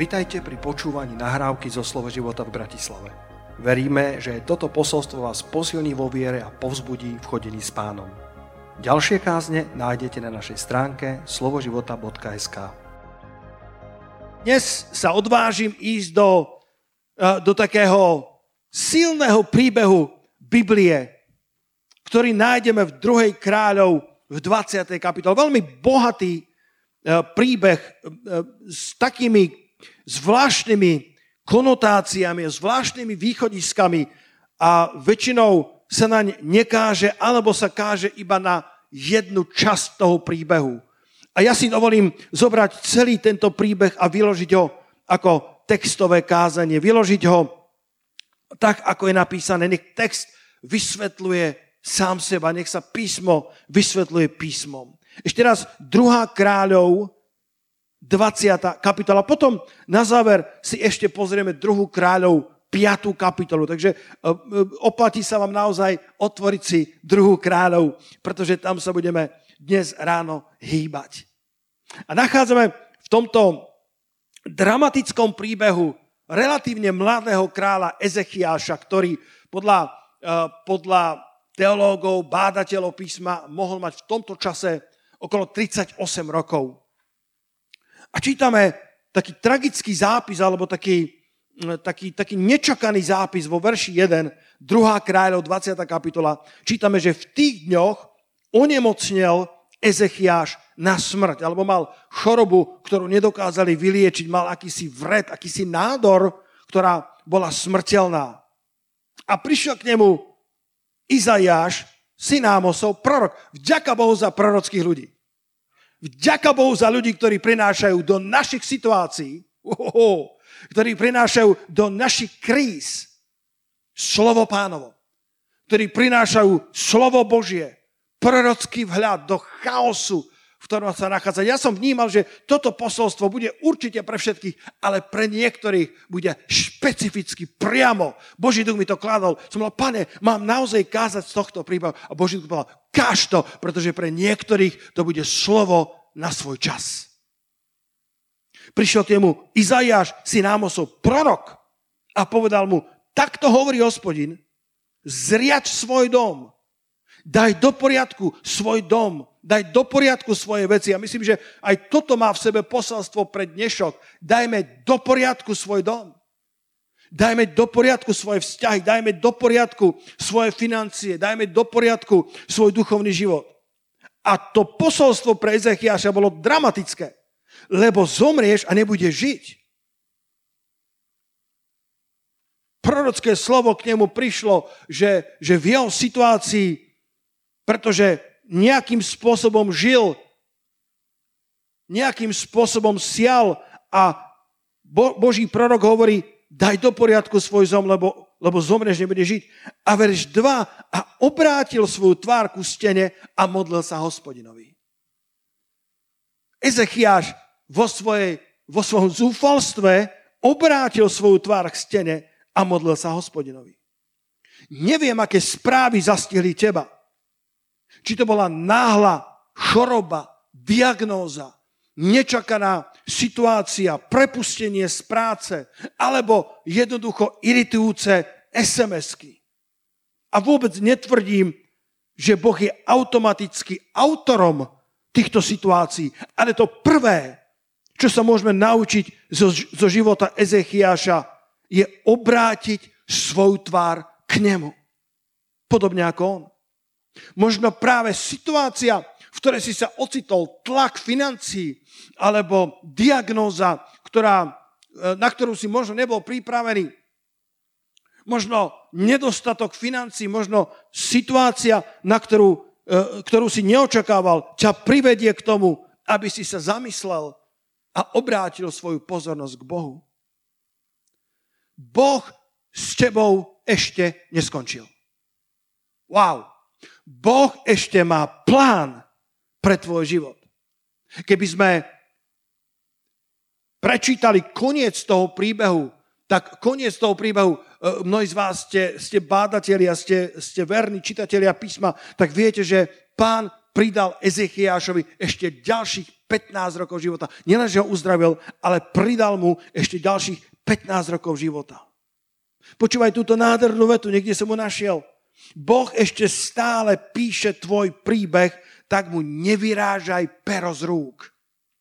Vitajte pri počúvaní nahrávky zo Slovo života v Bratislave. Veríme, že toto posolstvo vás posilní vo viere a povzbudí v chodení s pánom. Ďalšie kázne nájdete na našej stránke slovoživota.sk Dnes sa odvážim ísť do, eh, do takého silného príbehu Biblie, ktorý nájdeme v 2. kráľov v 20. kapitole. Veľmi bohatý eh, príbeh eh, s takými zvláštnymi konotáciami, zvláštnymi východiskami a väčšinou sa naň nekáže, alebo sa káže iba na jednu časť toho príbehu. A ja si dovolím zobrať celý tento príbeh a vyložiť ho ako textové kázanie. Vyložiť ho tak, ako je napísané. Nech text vysvetľuje sám seba, nech sa písmo vysvetľuje písmom. Ešte raz, druhá kráľov, 20. kapitola. Potom na záver si ešte pozrieme druhú kráľov 5. kapitolu. Takže e, e, oplatí sa vám naozaj otvoriť si druhú kráľov, pretože tam sa budeme dnes ráno hýbať. A nachádzame v tomto dramatickom príbehu relatívne mladého kráľa Ezechiáša, ktorý podľa, e, podľa teológov, bádateľov písma mohol mať v tomto čase okolo 38 rokov. A čítame taký tragický zápis, alebo taký, taký, taký nečakaný zápis vo verši 1, 2. kráľov, 20. kapitola. Čítame, že v tých dňoch onemocnel Ezechiáš na smrť, alebo mal chorobu, ktorú nedokázali vyliečiť, mal akýsi vred, akýsi nádor, ktorá bola smrteľná. A prišiel k nemu Izajáš, syn Ámosov, prorok. Vďaka Bohu za prorockých ľudí. Vďaka Bohu za ľudí, ktorí prinášajú do našich situácií, ohoho, ktorí prinášajú do našich kríz slovo pánovo, ktorí prinášajú slovo Božie, prorocký vhľad do chaosu, v ktorom sa nachádza. Ja som vnímal, že toto posolstvo bude určite pre všetkých, ale pre niektorých bude špecificky priamo. Boží duch mi to kladol. Som mal, pane, mám naozaj kázať z tohto príbehu. A Boží duch povedal, káž to, pretože pre niektorých to bude slovo na svoj čas. Prišiel k nemu Izajáš, syn Ámosov, prorok a povedal mu, takto hovorí hospodin, zriač svoj dom, daj do poriadku svoj dom, daj do poriadku svoje veci. A myslím, že aj toto má v sebe posalstvo pre dnešok. Dajme do poriadku svoj dom. Dajme do poriadku svoje vzťahy, dajme do poriadku svoje financie, dajme do poriadku svoj duchovný život. A to posolstvo pre Ezechiaša bolo dramatické, lebo zomrieš a nebudeš žiť. Prorocké slovo k nemu prišlo, že, že v jeho situácii, pretože nejakým spôsobom žil, nejakým spôsobom sial a Bo, Boží prorok hovorí, daj do poriadku svoj zom, lebo lebo zomreš, nebude žiť. A verš 2, a obrátil svoju tvár ku stene a modlil sa hospodinovi. Ezechiáš vo, svojej, vo svojom zúfalstve obrátil svoju tvár k stene a modlil sa hospodinovi. Neviem, aké správy zastihli teba. Či to bola náhla choroba, diagnóza, nečakaná situácia, prepustenie z práce, alebo jednoducho iritujúce SMS-ky. A vôbec netvrdím, že Boh je automaticky autorom týchto situácií, ale to prvé, čo sa môžeme naučiť zo, zo života Ezechiaša, je obrátiť svoju tvár k nemu. Podobne ako on. Možno práve situácia, v ktorej si sa ocitol, tlak financií, alebo diagnóza, ktorá, e, na ktorú si možno nebol pripravený, možno nedostatok financí, možno situácia, na ktorú, e, ktorú si neočakával, ťa privedie k tomu, aby si sa zamyslel a obrátil svoju pozornosť k Bohu. Boh s tebou ešte neskončil. Wow. Boh ešte má plán pre tvoj život. Keby sme prečítali koniec toho príbehu, tak koniec toho príbehu, e, mnohí z vás ste, ste bádatelia, ste, ste verní čitatelia písma, tak viete, že pán pridal Ezechiášovi ešte ďalších 15 rokov života. Nielenže ho uzdravil, ale pridal mu ešte ďalších 15 rokov života. Počúvaj túto nádhernú vetu, niekde som mu našiel. Boh ešte stále píše tvoj príbeh, tak mu nevyrážaj pero z rúk.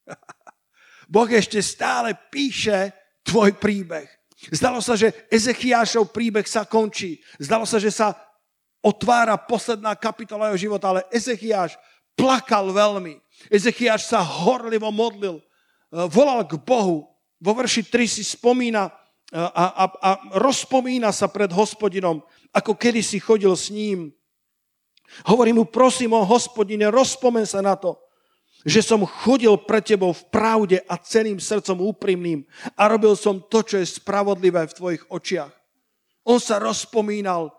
boh ešte stále píše tvoj príbeh. Zdalo sa, že Ezechiášov príbeh sa končí. Zdalo sa, že sa otvára posledná kapitola jeho života, ale Ezechiáš plakal veľmi. Ezechiáš sa horlivo modlil, e, volal k Bohu. Vo verši 3 si spomína e, a, a, a rozpomína sa pred hospodinom, ako kedy si chodil s ním. Hovorí mu, prosím o hospodine, rozpomen sa na to, že som chodil pre tebou v pravde a celým srdcom úprimným a robil som to, čo je spravodlivé v tvojich očiach. On sa rozpomínal,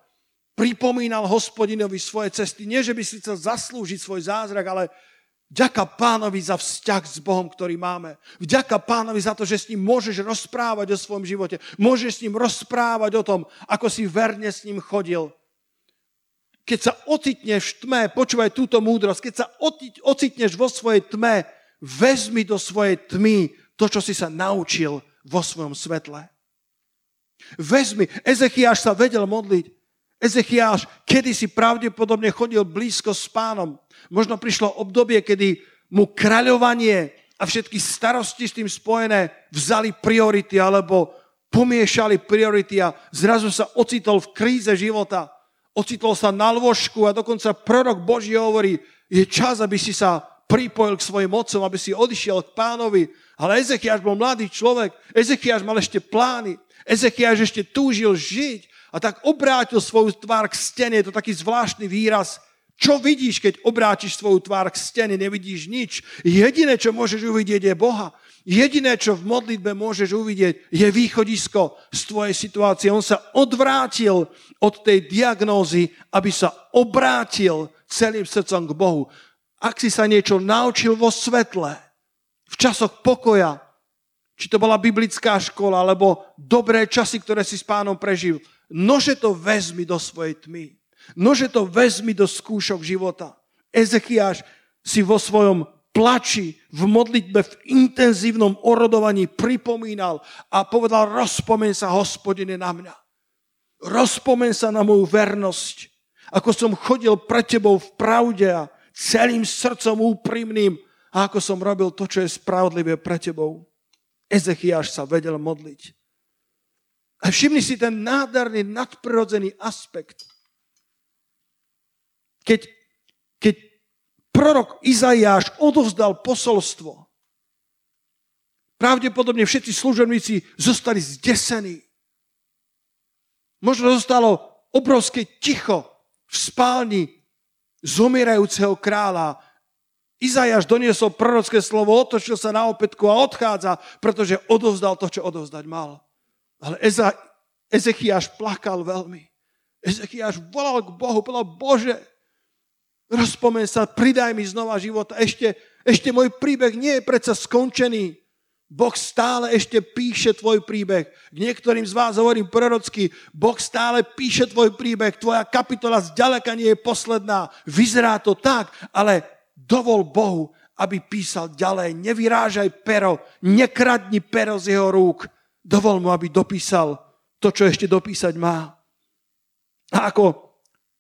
pripomínal hospodinovi svoje cesty. Nie, že by si chcel zaslúžiť svoj zázrak, ale Vďaka pánovi za vzťah s Bohom, ktorý máme. Vďaka pánovi za to, že s ním môžeš rozprávať o svojom živote. Môžeš s ním rozprávať o tom, ako si verne s ním chodil keď sa ocitneš v tme, počúvaj túto múdrosť, keď sa ocitneš vo svojej tme, vezmi do svojej tmy to, čo si sa naučil vo svojom svetle. Vezmi, Ezechiáš sa vedel modliť. Ezechiáš kedy si pravdepodobne chodil blízko s pánom. Možno prišlo obdobie, kedy mu kráľovanie a všetky starosti s tým spojené vzali priority alebo pomiešali priority a zrazu sa ocitol v kríze života ocitol sa na lôžku a dokonca prorok Boží hovorí, je čas, aby si sa pripojil k svojim otcom, aby si odišiel k pánovi. Ale Ezechiaš bol mladý človek, Ezechiaš mal ešte plány, Ezechiaš ešte túžil žiť a tak obrátil svoju tvár k stene, je to taký zvláštny výraz. Čo vidíš, keď obrátiš svoju tvár k stene? Nevidíš nič. Jediné, čo môžeš uvidieť, je Boha. Jediné, čo v modlitbe môžeš uvidieť, je východisko z tvojej situácie. On sa odvrátil od tej diagnózy, aby sa obrátil celým srdcom k Bohu. Ak si sa niečo naučil vo svetle, v časoch pokoja, či to bola biblická škola, alebo dobré časy, ktoré si s pánom prežil, nože to vezmi do svojej tmy. Nože to vezmi do skúšok života. Ezechiáš si vo svojom plači, v modlitbe, v intenzívnom orodovaní pripomínal a povedal, rozpomen sa, hospodine, na mňa. Rozpomen sa na moju vernosť, ako som chodil pre tebou v pravde a celým srdcom úprimným a ako som robil to, čo je spravodlivé pre tebou. Ezechiáš sa vedel modliť. A všimni si ten nádherný, nadprirodzený aspekt. Keď, keď prorok Izaiáš odovzdal posolstvo. Pravdepodobne všetci služobníci zostali zdesení. Možno zostalo obrovské ticho v spálni zomierajúceho kráľa. Izajáš doniesol prorocké slovo, otočil sa na opätku a odchádza, pretože odovzdal to, čo odovzdať mal. Ale Eza, Ezechiáš plakal veľmi. Ezechiáš volal k Bohu, povedal, Bože, Rozpomen sa, pridaj mi znova života. Ešte, ešte môj príbeh nie je predsa skončený. Boh stále ešte píše tvoj príbeh. K niektorým z vás hovorím prorocky, Boh stále píše tvoj príbeh, tvoja kapitola zďaleka nie je posledná. Vyzerá to tak, ale dovol Bohu, aby písal ďalej. Nevyrážaj pero, nekradni pero z jeho rúk. Dovol mu, aby dopísal to, čo ešte dopísať má. A ako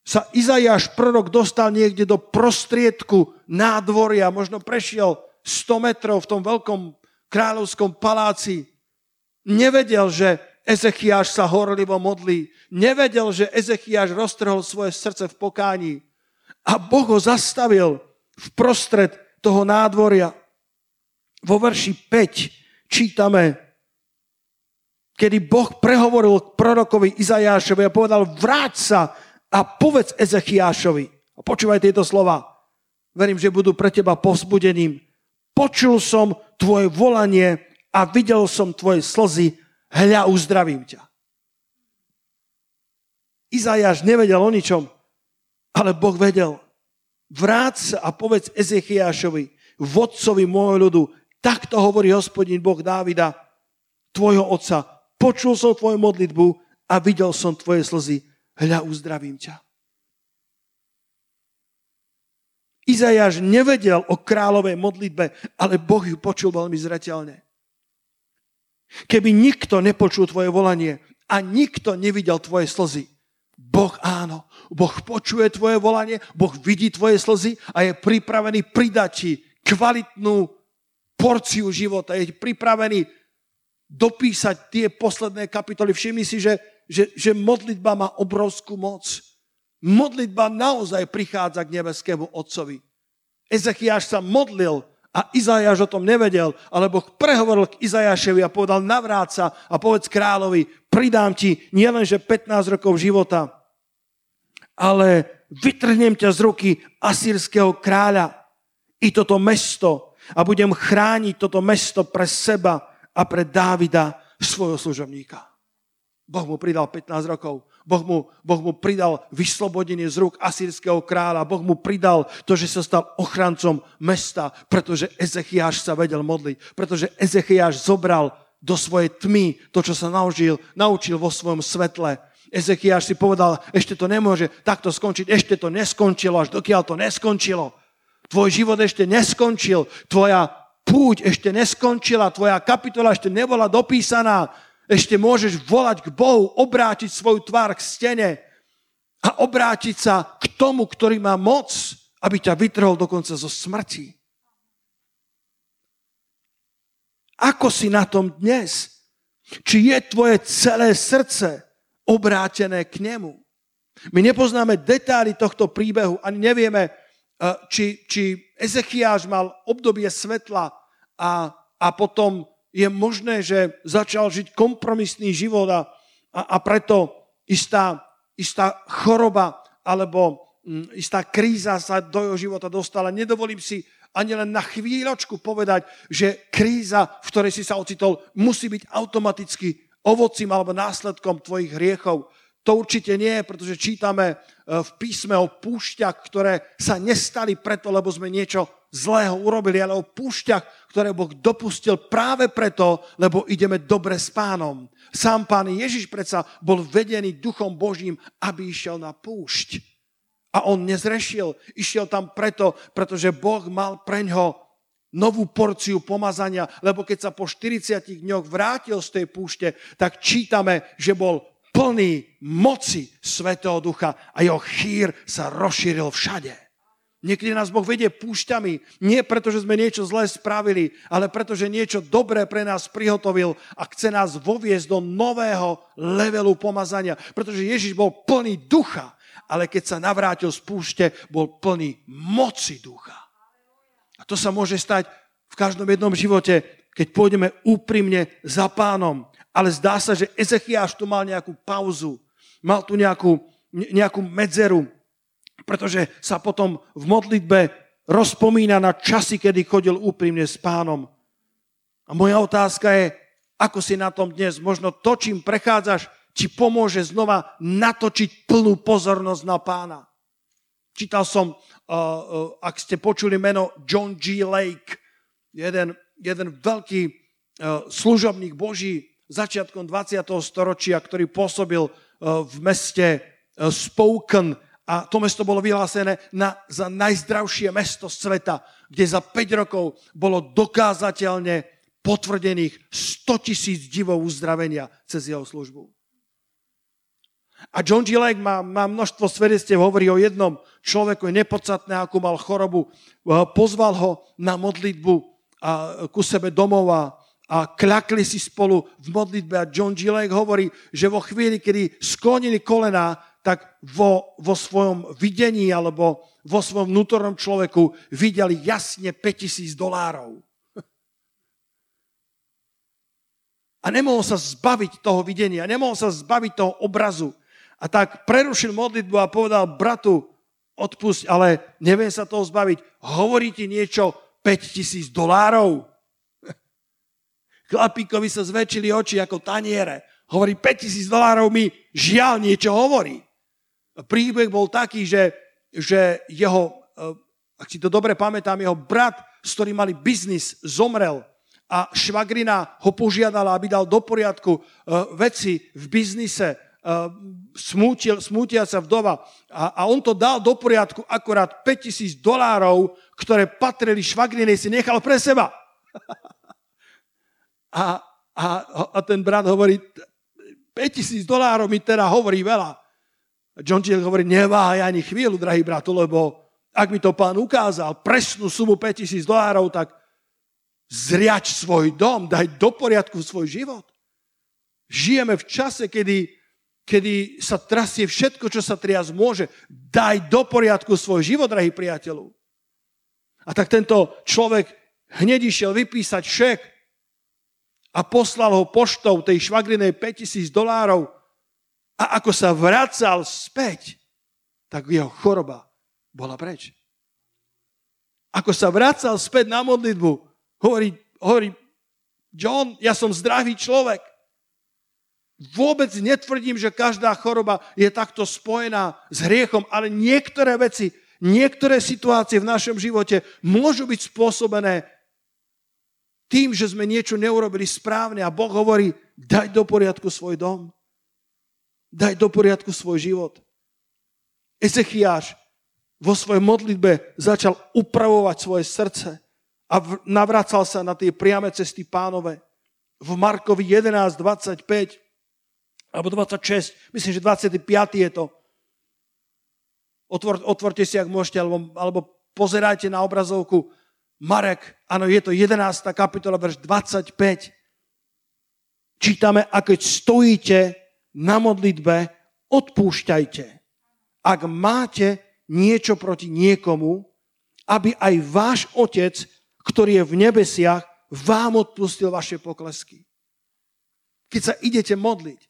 sa Izajáš prorok dostal niekde do prostriedku nádvoria, možno prešiel 100 metrov v tom veľkom kráľovskom paláci. Nevedel, že Ezechiáš sa horlivo modlí. Nevedel, že Ezechiáš roztrhol svoje srdce v pokání. A Boh ho zastavil v prostred toho nádvoria. Vo verši 5 čítame, kedy Boh prehovoril k prorokovi Izajášovi a povedal, vráť sa a povedz Ezechiášovi, a počúvaj tieto slova, verím, že budú pre teba povzbudením. Počul som tvoje volanie a videl som tvoje slzy, hľa uzdravím ťa. Izajáš nevedel o ničom, ale Boh vedel. Vráť sa a povedz Ezechiášovi, vodcovi môjho ľudu, takto hovorí hospodin Boh Dávida, tvojho otca, počul som tvoju modlitbu a videl som tvoje slzy, hľa uzdravím ťa. Izajáš nevedel o kráľovej modlitbe, ale Boh ju počul veľmi zreteľne. Keby nikto nepočul tvoje volanie a nikto nevidel tvoje slzy, Boh áno, Boh počuje tvoje volanie, Boh vidí tvoje slzy a je pripravený pridať ti kvalitnú porciu života. Je pripravený dopísať tie posledné kapitoly. Všimni si, že, že, že modlitba má obrovskú moc. Modlitba naozaj prichádza k nebeskému Otcovi. Ezechiáš sa modlil a Izajáš o tom nevedel, ale Boh prehovoril k Izajášovi a povedal, navráca a povedz kráľovi, pridám ti nielenže 15 rokov života, ale vytrhnem ťa z ruky asýrského kráľa i toto mesto a budem chrániť toto mesto pre seba a pre Dávida, svojho služobníka. Boh mu pridal 15 rokov. Boh mu, boh mu pridal vyslobodenie z rúk asýrského kráľa. Boh mu pridal to, že sa stal ochrancom mesta, pretože Ezechiáš sa vedel modliť. Pretože Ezechiáš zobral do svojej tmy to, čo sa naučil, naučil vo svojom svetle. Ezechiáš si povedal, ešte to nemôže takto skončiť, ešte to neskončilo, až dokiaľ to neskončilo. Tvoj život ešte neskončil, tvoja púť ešte neskončila, tvoja kapitola ešte nebola dopísaná, ešte môžeš volať k Bohu, obrátiť svoju tvár k stene a obrátiť sa k tomu, ktorý má moc, aby ťa vytrhol dokonca zo smrti. Ako si na tom dnes? Či je tvoje celé srdce obrátené k nemu? My nepoznáme detaily tohto príbehu, ani nevieme, eh, či, či Ezechiáš mal obdobie svetla a, a potom je možné, že začal žiť kompromisný život a, a, a preto istá, istá choroba alebo mm, istá kríza sa do jeho života dostala. Nedovolím si ani len na chvíľočku povedať, že kríza, v ktorej si sa ocitol, musí byť automaticky ovocím alebo následkom tvojich hriechov. To určite nie, pretože čítame e, v písme o púšťach, ktoré sa nestali preto, lebo sme niečo zlého urobili, ale o púšťach, ktoré Boh dopustil práve preto, lebo ideme dobre s pánom. Sám pán Ježiš predsa bol vedený duchom Božím, aby išiel na púšť. A on nezrešil, išiel tam preto, pretože Boh mal preňho novú porciu pomazania, lebo keď sa po 40 dňoch vrátil z tej púšte, tak čítame, že bol plný moci Svetého Ducha a jeho chýr sa rozšíril všade. Niekedy nás Boh vedie púšťami, nie preto, že sme niečo zlé spravili, ale preto, že niečo dobré pre nás prihotovil a chce nás voviesť do nového levelu pomazania. Pretože Ježiš bol plný ducha, ale keď sa navrátil z púšte, bol plný moci ducha. A to sa môže stať v každom jednom živote, keď pôjdeme úprimne za pánom ale zdá sa, že Ezechiáš tu mal nejakú pauzu, mal tu nejakú, nejakú medzeru, pretože sa potom v modlitbe rozpomína na časy, kedy chodil úprimne s pánom. A moja otázka je, ako si na tom dnes, možno to, čím prechádzaš, ti pomôže znova natočiť plnú pozornosť na pána. Čítal som, uh, uh, ak ste počuli meno John G. Lake, jeden, jeden veľký uh, služobník Boží, začiatkom 20. storočia, ktorý pôsobil e, v meste e, Spoken a to mesto bolo vyhlásené na, za najzdravšie mesto sveta, kde za 5 rokov bolo dokázateľne potvrdených 100 tisíc divov uzdravenia cez jeho službu. A John G. Lake má, má množstvo svedectiev, hovorí o jednom človeku, je nepodstatné, ako mal chorobu. E, pozval ho na modlitbu a, ku sebe domov a a kľakli si spolu v modlitbe a John G. Lake hovorí, že vo chvíli, kedy sklonili kolena, tak vo, vo svojom videní alebo vo svojom vnútornom človeku videli jasne 5000 dolárov. A nemohol sa zbaviť toho videnia, nemohol sa zbaviť toho obrazu. A tak prerušil modlitbu a povedal, bratu, odpusť, ale neviem sa toho zbaviť. Hovorí ti niečo 5000 dolárov? Chlapíkovi sa zväčšili oči ako taniere. Hovorí, 5000 dolárov mi žiaľ niečo hovorí. Príbeh bol taký, že, že jeho, eh, ak si to dobre pamätám, jeho brat, s ktorým mali biznis, zomrel a švagrina ho požiadala, aby dal do poriadku eh, veci v biznise smútil, smútiaca vdova a, a on to dal do poriadku akorát 5000 dolárov, ktoré patrili švagrinej, si nechal pre seba. a, a, a ten brat hovorí, 5000 dolárov mi teda hovorí veľa. John Gill hovorí, neváhaj ani chvíľu, drahý brat, lebo ak mi to pán ukázal, presnú sumu 5000 dolárov, tak zriač svoj dom, daj do poriadku svoj život. Žijeme v čase, kedy kedy sa trasie všetko, čo sa triasť môže. Daj do poriadku svoj život, drahý priateľu. A tak tento človek hneď išiel vypísať šek a poslal ho poštou tej švagrinej 5000 dolárov a ako sa vracal späť, tak jeho choroba bola preč. Ako sa vracal späť na modlitbu, hovorí, hovorí John, ja som zdravý človek. Vôbec netvrdím, že každá choroba je takto spojená s hriechom, ale niektoré veci, niektoré situácie v našom živote môžu byť spôsobené tým, že sme niečo neurobili správne a Boh hovorí, daj do poriadku svoj dom. Daj do poriadku svoj život. Ezechiáš vo svojej modlitbe začal upravovať svoje srdce a navracal sa na tie priame cesty pánové. V Markovi 11.25 alebo 26, myslím, že 25 je to. Otvor, otvorte si, ak môžete, alebo, alebo pozerajte na obrazovku Marek, áno, je to 11. kapitola, verš 25. Čítame, a keď stojíte na modlitbe, odpúšťajte. Ak máte niečo proti niekomu, aby aj váš otec, ktorý je v nebesiach, vám odpustil vaše poklesky. Keď sa idete modliť,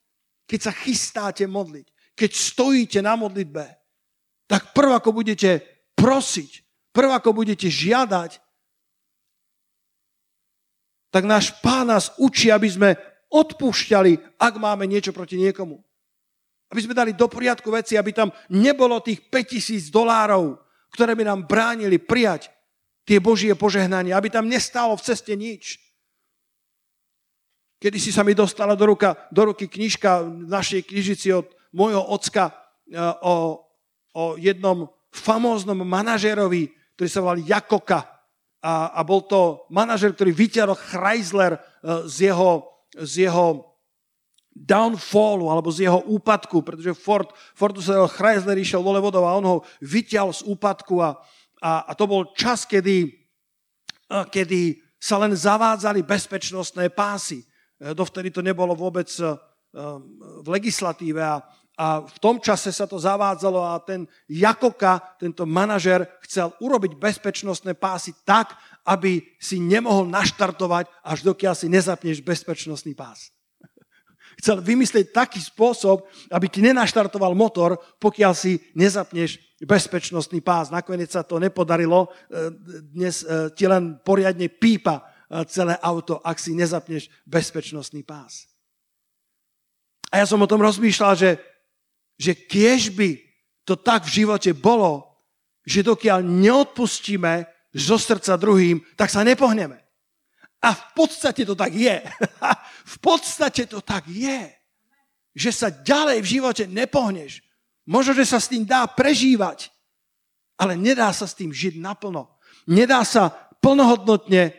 keď sa chystáte modliť, keď stojíte na modlitbe, tak prv ako budete prosiť, prv ako budete žiadať, tak náš pán nás učí, aby sme odpúšťali, ak máme niečo proti niekomu. Aby sme dali do poriadku veci, aby tam nebolo tých 5000 dolárov, ktoré by nám bránili prijať tie Božie požehnanie, aby tam nestálo v ceste nič. Kedy si sa mi dostala do, ruka, do ruky knižka v našej knižici od môjho ocka e, o, o jednom famóznom manažerovi, ktorý sa volal Jakoka. A, a bol to manažer, ktorý vyťahol Chrysler e, z jeho, z jeho downfallu alebo z jeho úpadku, pretože Ford, Fordu sa Chrysler išiel dole vodou a on ho vyťahol z úpadku a, a, a to bol čas, kedy, e, kedy sa len zavádzali bezpečnostné pásy. Eh, dovtedy to nebolo vôbec eh, v legislatíve a, a v tom čase sa to zavádzalo a ten Jakoka, tento manažer, chcel urobiť bezpečnostné pásy tak, aby si nemohol naštartovať, až dokiaľ si nezapneš bezpečnostný pás. Chcel vymyslieť taký spôsob, aby ti nenaštartoval motor, pokiaľ si nezapneš bezpečnostný pás. Nakoniec sa to nepodarilo, eh, dnes ti len poriadne pípa celé auto, ak si nezapneš bezpečnostný pás. A ja som o tom rozmýšľal, že, že kiež by to tak v živote bolo, že dokiaľ neodpustíme zo srdca druhým, tak sa nepohneme. A v podstate to tak je. v podstate to tak je. Že sa ďalej v živote nepohneš. Možno, že sa s tým dá prežívať, ale nedá sa s tým žiť naplno. Nedá sa plnohodnotne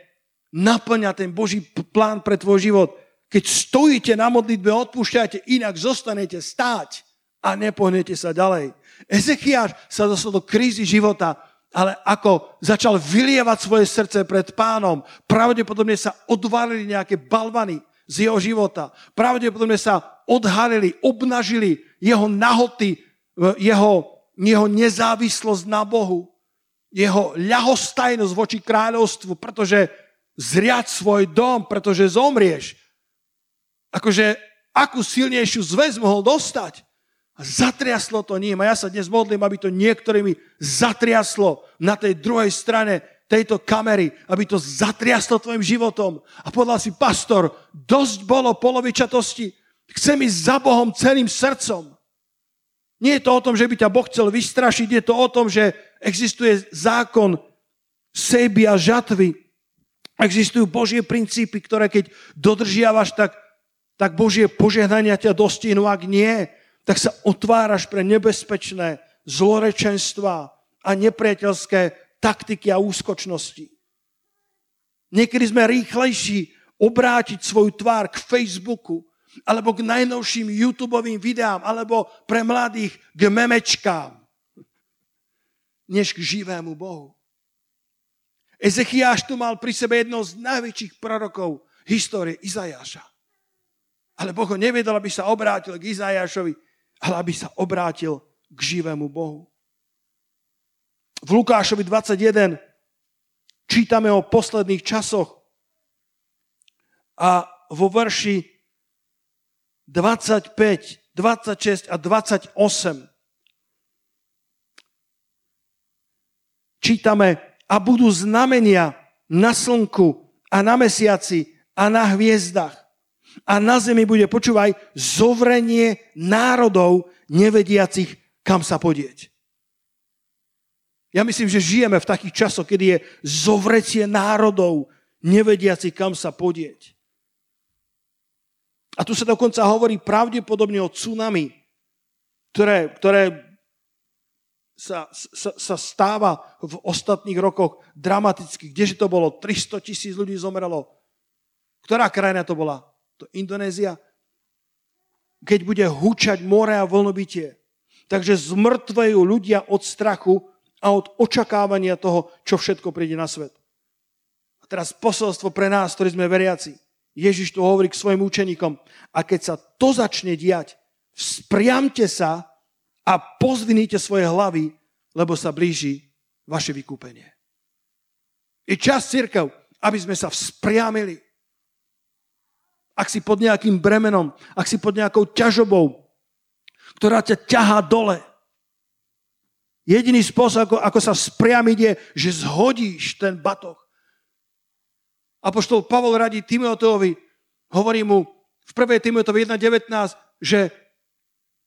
naplňa ten Boží plán pre tvoj život. Keď stojíte na modlitbe, odpúšťajte, inak zostanete stáť a nepohnete sa ďalej. Ezechiáš sa dostal do krízy života, ale ako začal vylievať svoje srdce pred pánom, pravdepodobne sa odvalili nejaké balvany z jeho života. Pravdepodobne sa odhalili, obnažili jeho nahoty, jeho, jeho nezávislosť na Bohu, jeho ľahostajnosť voči kráľovstvu, pretože zriať svoj dom, pretože zomrieš. Akože akú silnejšiu zväz mohol dostať. A zatriaslo to ním. A ja sa dnes modlím, aby to niektorými zatriaslo na tej druhej strane tejto kamery, aby to zatriaslo tvojim životom. A povedal si, pastor, dosť bolo polovičatosti, chcem ísť za Bohom celým srdcom. Nie je to o tom, že by ťa Boh chcel vystrašiť, je to o tom, že existuje zákon sejby a žatvy. Existujú Božie princípy, ktoré keď dodržiavaš, tak, tak Božie požehnania ťa dostihnú. Ak nie, tak sa otváraš pre nebezpečné zlorečenstva a nepriateľské taktiky a úskočnosti. Niekedy sme rýchlejší obrátiť svoju tvár k Facebooku, alebo k najnovším YouTube videám, alebo pre mladých k memečkám, než k živému Bohu. Ezechiáš tu mal pri sebe jedno z najväčších prorokov histórie Izajáša. Ale Boh ho nevedel, aby sa obrátil k Izajášovi, ale aby sa obrátil k živému Bohu. V Lukášovi 21 čítame o posledných časoch a vo verši 25, 26 a 28 čítame a budú znamenia na slnku a na mesiaci a na hviezdach. A na zemi bude, počúvaj, zovrenie národov nevediacich, kam sa podieť. Ja myslím, že žijeme v takých časoch, kedy je zovretie národov nevediacich, kam sa podieť. A tu sa dokonca hovorí pravdepodobne o tsunami, ktoré, ktoré sa, sa, sa stáva v ostatných rokoch dramaticky. Kdeže to bolo? 300 tisíc ľudí zomrelo. Ktorá krajina to bola? To Indonézia? Keď bude hučať more a vlnobytie. Takže zmrtvejú ľudia od strachu a od očakávania toho, čo všetko príde na svet. A teraz posolstvo pre nás, ktorí sme veriaci. Ježiš tu hovorí k svojim učeníkom. A keď sa to začne diať, spriamte sa a pozvinite svoje hlavy, lebo sa blíži vaše vykúpenie. Je čas, církev, aby sme sa vzpriamili. Ak si pod nejakým bremenom, ak si pod nejakou ťažobou, ktorá ťa ťahá dole, jediný spôsob, ako, ako sa vzpriamiť je, že zhodíš ten batoh Apoštol Pavol radí Timoteovi, hovorí mu v 1. Timoteovi 1.19, že,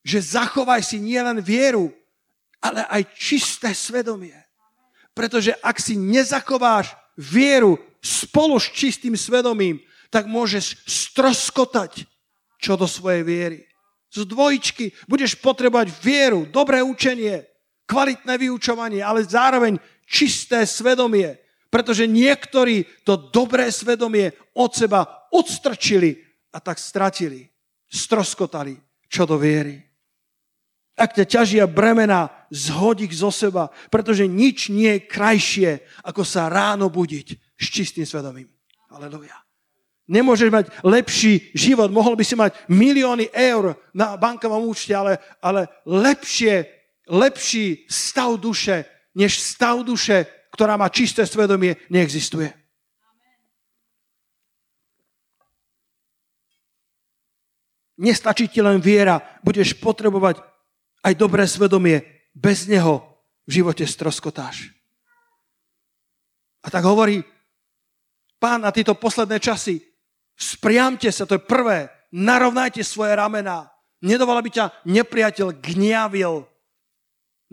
že zachovaj si nielen vieru, ale aj čisté svedomie. Pretože ak si nezachováš vieru spolu s čistým svedomím, tak môžeš stroskotať čo do svojej viery. Z dvojičky budeš potrebovať vieru, dobré učenie, kvalitné vyučovanie, ale zároveň čisté svedomie. Pretože niektorí to dobré svedomie od seba odstrčili a tak stratili, stroskotali čo do viery. Ak ťa ťažia bremena, zhod ich zo seba, pretože nič nie je krajšie, ako sa ráno budiť s čistým svedomím. Aleluja. Nemôžeš mať lepší život, mohol by si mať milióny eur na bankovom účte, ale, ale lepšie, lepší stav duše, než stav duše ktorá má čisté svedomie, neexistuje. Nestačí ti len viera, budeš potrebovať aj dobré svedomie. Bez neho v živote stroskotáš. A tak hovorí pán na tieto posledné časy, spriamte sa, to je prvé, narovnajte svoje ramená. Nedovol, aby ťa nepriateľ gniavil,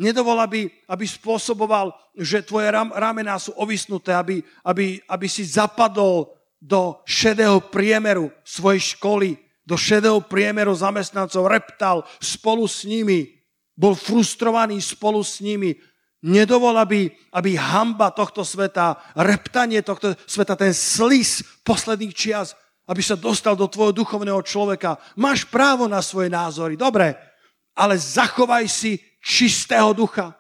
Nedovol, aby, aby spôsoboval, že tvoje ramená sú ovisnuté, aby, aby, aby si zapadol do šedého priemeru svojej školy, do šedého priemeru zamestnancov, reptal spolu s nimi, bol frustrovaný spolu s nimi. Nedovol, aby, aby hamba tohto sveta, reptanie tohto sveta, ten slis posledných čias, aby sa dostal do tvojho duchovného človeka. Máš právo na svoje názory, dobre, ale zachovaj si čistého ducha,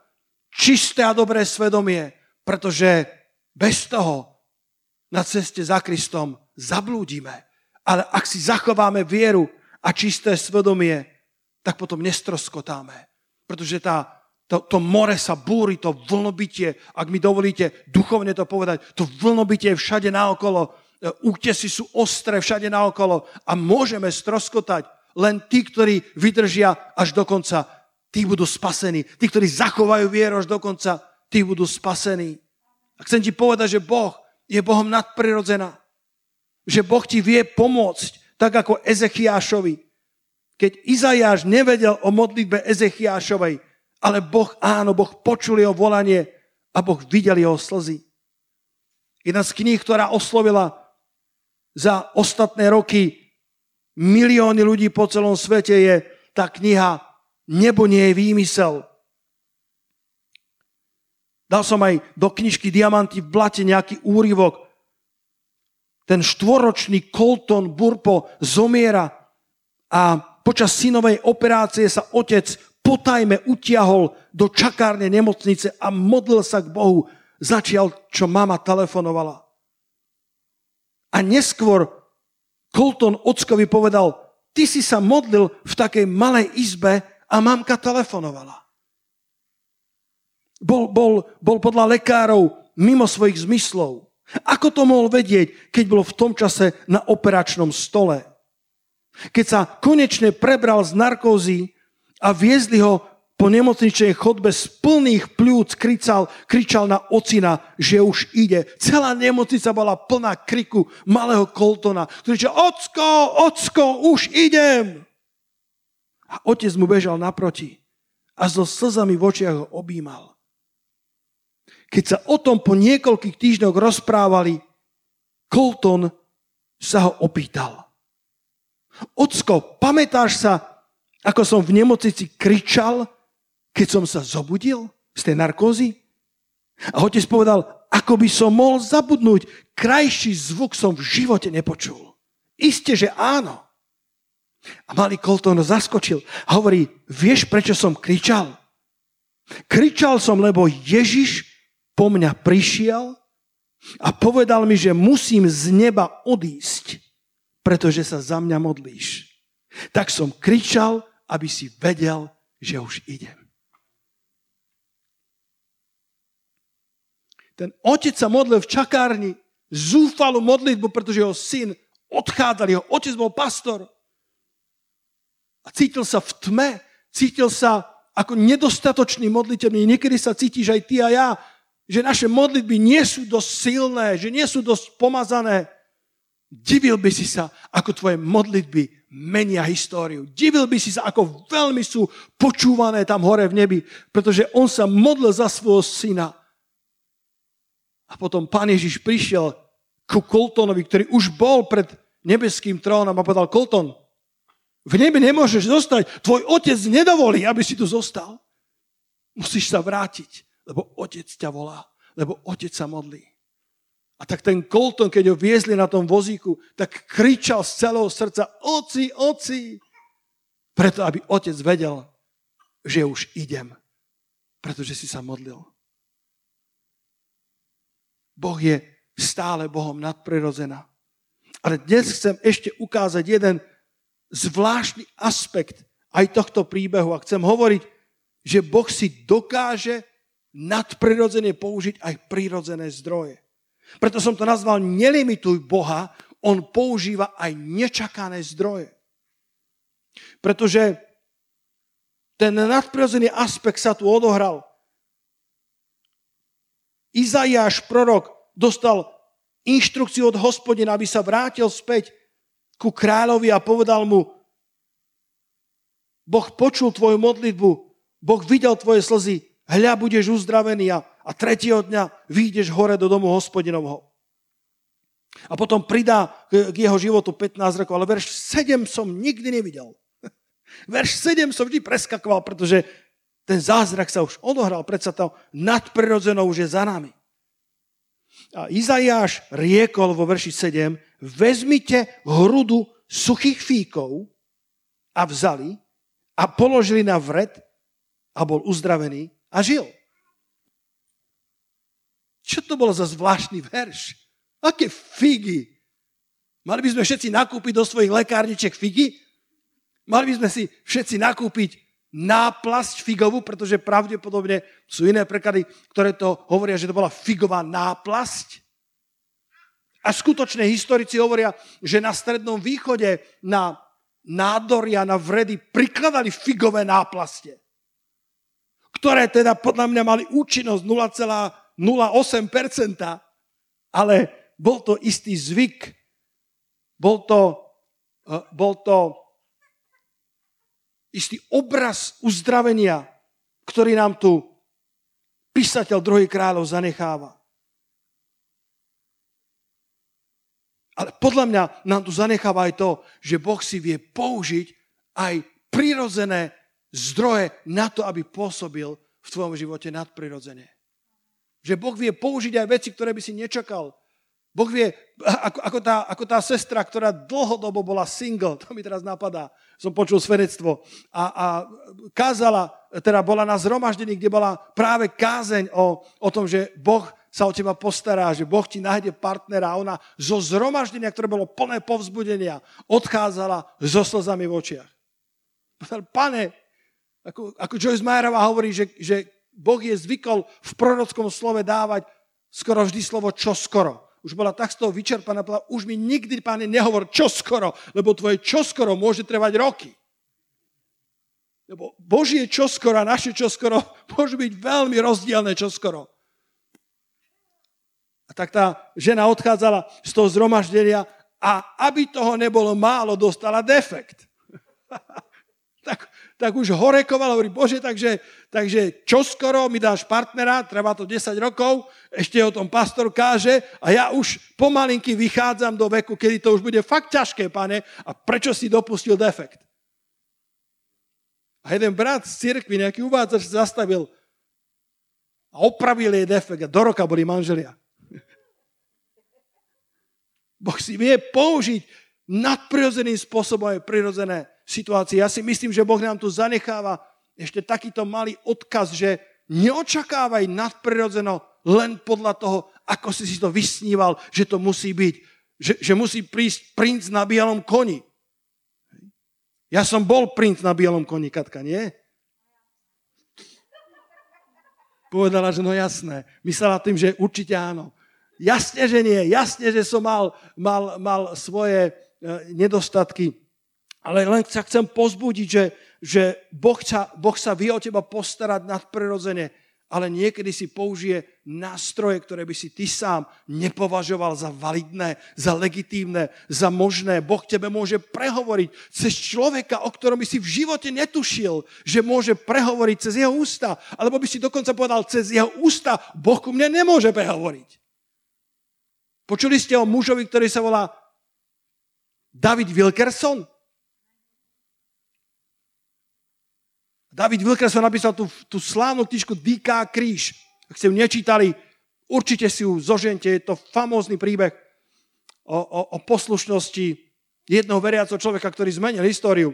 čisté a dobré svedomie, pretože bez toho na ceste za Kristom zablúdime. Ale ak si zachováme vieru a čisté svedomie, tak potom nestroskotáme. Pretože tá, to, to more sa búri, to vlnobytie, ak mi dovolíte duchovne to povedať, to vlnobytie je všade naokolo, útesy sú ostré všade naokolo a môžeme stroskotať len tí, ktorí vydržia až do konca tí budú spasení. Tí, ktorí zachovajú vieru až do konca, tí budú spasení. A chcem ti povedať, že Boh je Bohom nadprirodzená. Že Boh ti vie pomôcť, tak ako Ezechiášovi. Keď Izajáš nevedel o modlitbe Ezechiášovej, ale Boh áno, Boh počul jeho volanie a Boh videl jeho slzy. Jedna z kníh, ktorá oslovila za ostatné roky milióny ľudí po celom svete je tá kniha nebo nie je výmysel. Dal som aj do knižky Diamanty v blate nejaký úryvok. Ten štvoročný Colton Burpo zomiera a počas synovej operácie sa otec potajme utiahol do čakárne nemocnice a modlil sa k Bohu, začial, čo mama telefonovala. A neskôr Colton ockovi povedal, ty si sa modlil v takej malej izbe a mamka telefonovala. Bol, bol, bol podľa lekárov mimo svojich zmyslov. Ako to mohol vedieť, keď bol v tom čase na operačnom stole? Keď sa konečne prebral z narkózy a viezli ho po nemocničnej chodbe z plných pľúc kričal, kričal na ocina, že už ide. Celá nemocnica bola plná kriku malého Coltona, ktorý že ocko, ocko, už idem. A otec mu bežal naproti a so slzami v očiach ho objímal. Keď sa o tom po niekoľkých týždňoch rozprávali, Colton sa ho opýtal. Ocko, pamätáš sa, ako som v nemocnici kričal, keď som sa zobudil z tej narkózy? A otec povedal, ako by som mohol zabudnúť, krajší zvuk som v živote nepočul. Isté, že áno. A malý Colton zaskočil a hovorí, vieš, prečo som kričal? Kričal som, lebo Ježiš po mňa prišiel a povedal mi, že musím z neba odísť, pretože sa za mňa modlíš. Tak som kričal, aby si vedel, že už idem. Ten otec sa modlil v čakárni, zúfalú modlitbu, pretože jeho syn odchádzal, jeho otec bol pastor. A cítil sa v tme, cítil sa ako nedostatočný modliteľný. Niekedy sa cítiš aj ty a ja, že naše modlitby nie sú dosť silné, že nie sú dosť pomazané. Divil by si sa, ako tvoje modlitby menia históriu. Divil by si sa, ako veľmi sú počúvané tam hore v nebi, pretože on sa modlil za svojho syna. A potom pán Ježiš prišiel ku Coltonovi, ktorý už bol pred nebeským trónom a povedal, Colton, v nebi nemôžeš zostať, tvoj otec nedovolí, aby si tu zostal. Musíš sa vrátiť lebo otec ťa volá, lebo otec sa modlí. A tak ten Colton, keď ho viezli na tom vozíku, tak kričal z celého srdca, oci, oci, preto aby otec vedel, že už idem, pretože si sa modlil. Boh je stále Bohom nadprirodzená. Ale dnes chcem ešte ukázať jeden zvláštny aspekt aj tohto príbehu a chcem hovoriť, že Boh si dokáže nadprirodzene použiť aj prírodzené zdroje. Preto som to nazval nelimituj Boha, on používa aj nečakané zdroje. Pretože ten nadprirodzený aspekt sa tu odohral. Izaiáš, prorok, dostal inštrukciu od hospodina, aby sa vrátil späť ku kráľovi a povedal mu, Boh počul tvoju modlitbu, Boh videl tvoje slzy, hľa budeš uzdravený a, a tretieho dňa vyjdeš hore do domu hospodinovho. A potom pridá k, k jeho životu 15 rokov, ale verš 7 som nikdy nevidel. Verš 7 som vždy preskakoval, pretože ten zázrak sa už odohral, predsa to nadprirodzeno už je za nami. A Izajáš riekol vo verši 7, vezmite hrudu suchých fíkov a vzali a položili na vred a bol uzdravený a žil. Čo to bolo za zvláštny verš? Aké figy? Mali by sme všetci nakúpiť do svojich lekárniček figy? Mali by sme si všetci nakúpiť náplasť figovú, pretože pravdepodobne sú iné preklady, ktoré to hovoria, že to bola figová náplasť. A skutočné historici hovoria, že na Strednom východe na nádoria, na vredy prikladali figové náplaste ktoré teda podľa mňa mali účinnosť 0,08%, ale bol to istý zvyk, bol to, eh, bol to istý obraz uzdravenia, ktorý nám tu písateľ druhý kráľov zanecháva. Ale podľa mňa nám tu zanecháva aj to, že Boh si vie použiť aj prirodzené zdroje na to, aby pôsobil v tvojom živote nadprirodzene. Že Boh vie použiť aj veci, ktoré by si nečakal. Boh vie, ako, ako, tá, ako tá sestra, ktorá dlhodobo bola single, to mi teraz napadá, som počul svedectvo, a, a kázala, teda bola na zhromaždení, kde bola práve kázeň o, o tom, že Boh sa o teba postará, že Boh ti nájde partnera a ona zo zhromaždenia, ktoré bolo plné povzbudenia, odchádzala so slzami v očiach. Pane, ako, ako Joyce Meyerová hovorí, že, že Boh je zvykol v prorockom slove dávať skoro vždy slovo čo skoro už bola tak z toho vyčerpaná, povedala, už mi nikdy, páne, nehovor čoskoro, lebo tvoje čoskoro môže trvať roky. Lebo Božie čoskoro a naše čoskoro môžu byť veľmi rozdielne čoskoro. A tak tá žena odchádzala z toho zhromaždenia a aby toho nebolo málo, dostala defekt. tak tak už horekoval, hovorí, Bože, takže, takže čoskoro mi dáš partnera, treba to 10 rokov, ešte o tom pastor káže a ja už pomalinky vychádzam do veku, kedy to už bude fakt ťažké, pane, a prečo si dopustil defekt? A jeden brat z cirkvi, nejaký uvádzač, zastavil a opravil jej defekt a do roka boli manželia. Boh si vie použiť nadprirodzeným spôsobom aj prirodzené situácii. Ja si myslím, že Boh nám tu zanecháva ešte takýto malý odkaz, že neočakávaj nadprirodzeno len podľa toho, ako si si to vysníval, že to musí byť. Že, že musí prísť princ na bielom koni. Ja som bol princ na bielom koni, Katka, nie? Povedala, že no jasné. Myslela tým, že určite áno. Jasne, že nie. Jasne, že som mal, mal, mal svoje uh, nedostatky. Ale len sa chcem pozbudiť, že, že boh, sa, boh sa vie o teba postarať nadprirodzene, ale niekedy si použije nástroje, ktoré by si ty sám nepovažoval za validné, za legitímne, za možné. Boh tebe môže prehovoriť cez človeka, o ktorom by si v živote netušil, že môže prehovoriť cez jeho ústa. Alebo by si dokonca povedal, cez jeho ústa Boh ku mne nemôže prehovoriť. Počuli ste o mužovi, ktorý sa volá David Wilkerson? David Wilkerson napísal tú, tú slávnu knižku Díká kríž. Ak ste ju nečítali, určite si ju zožente. Je to famózny príbeh o, o, o poslušnosti jednoho veriaceho človeka, ktorý zmenil históriu.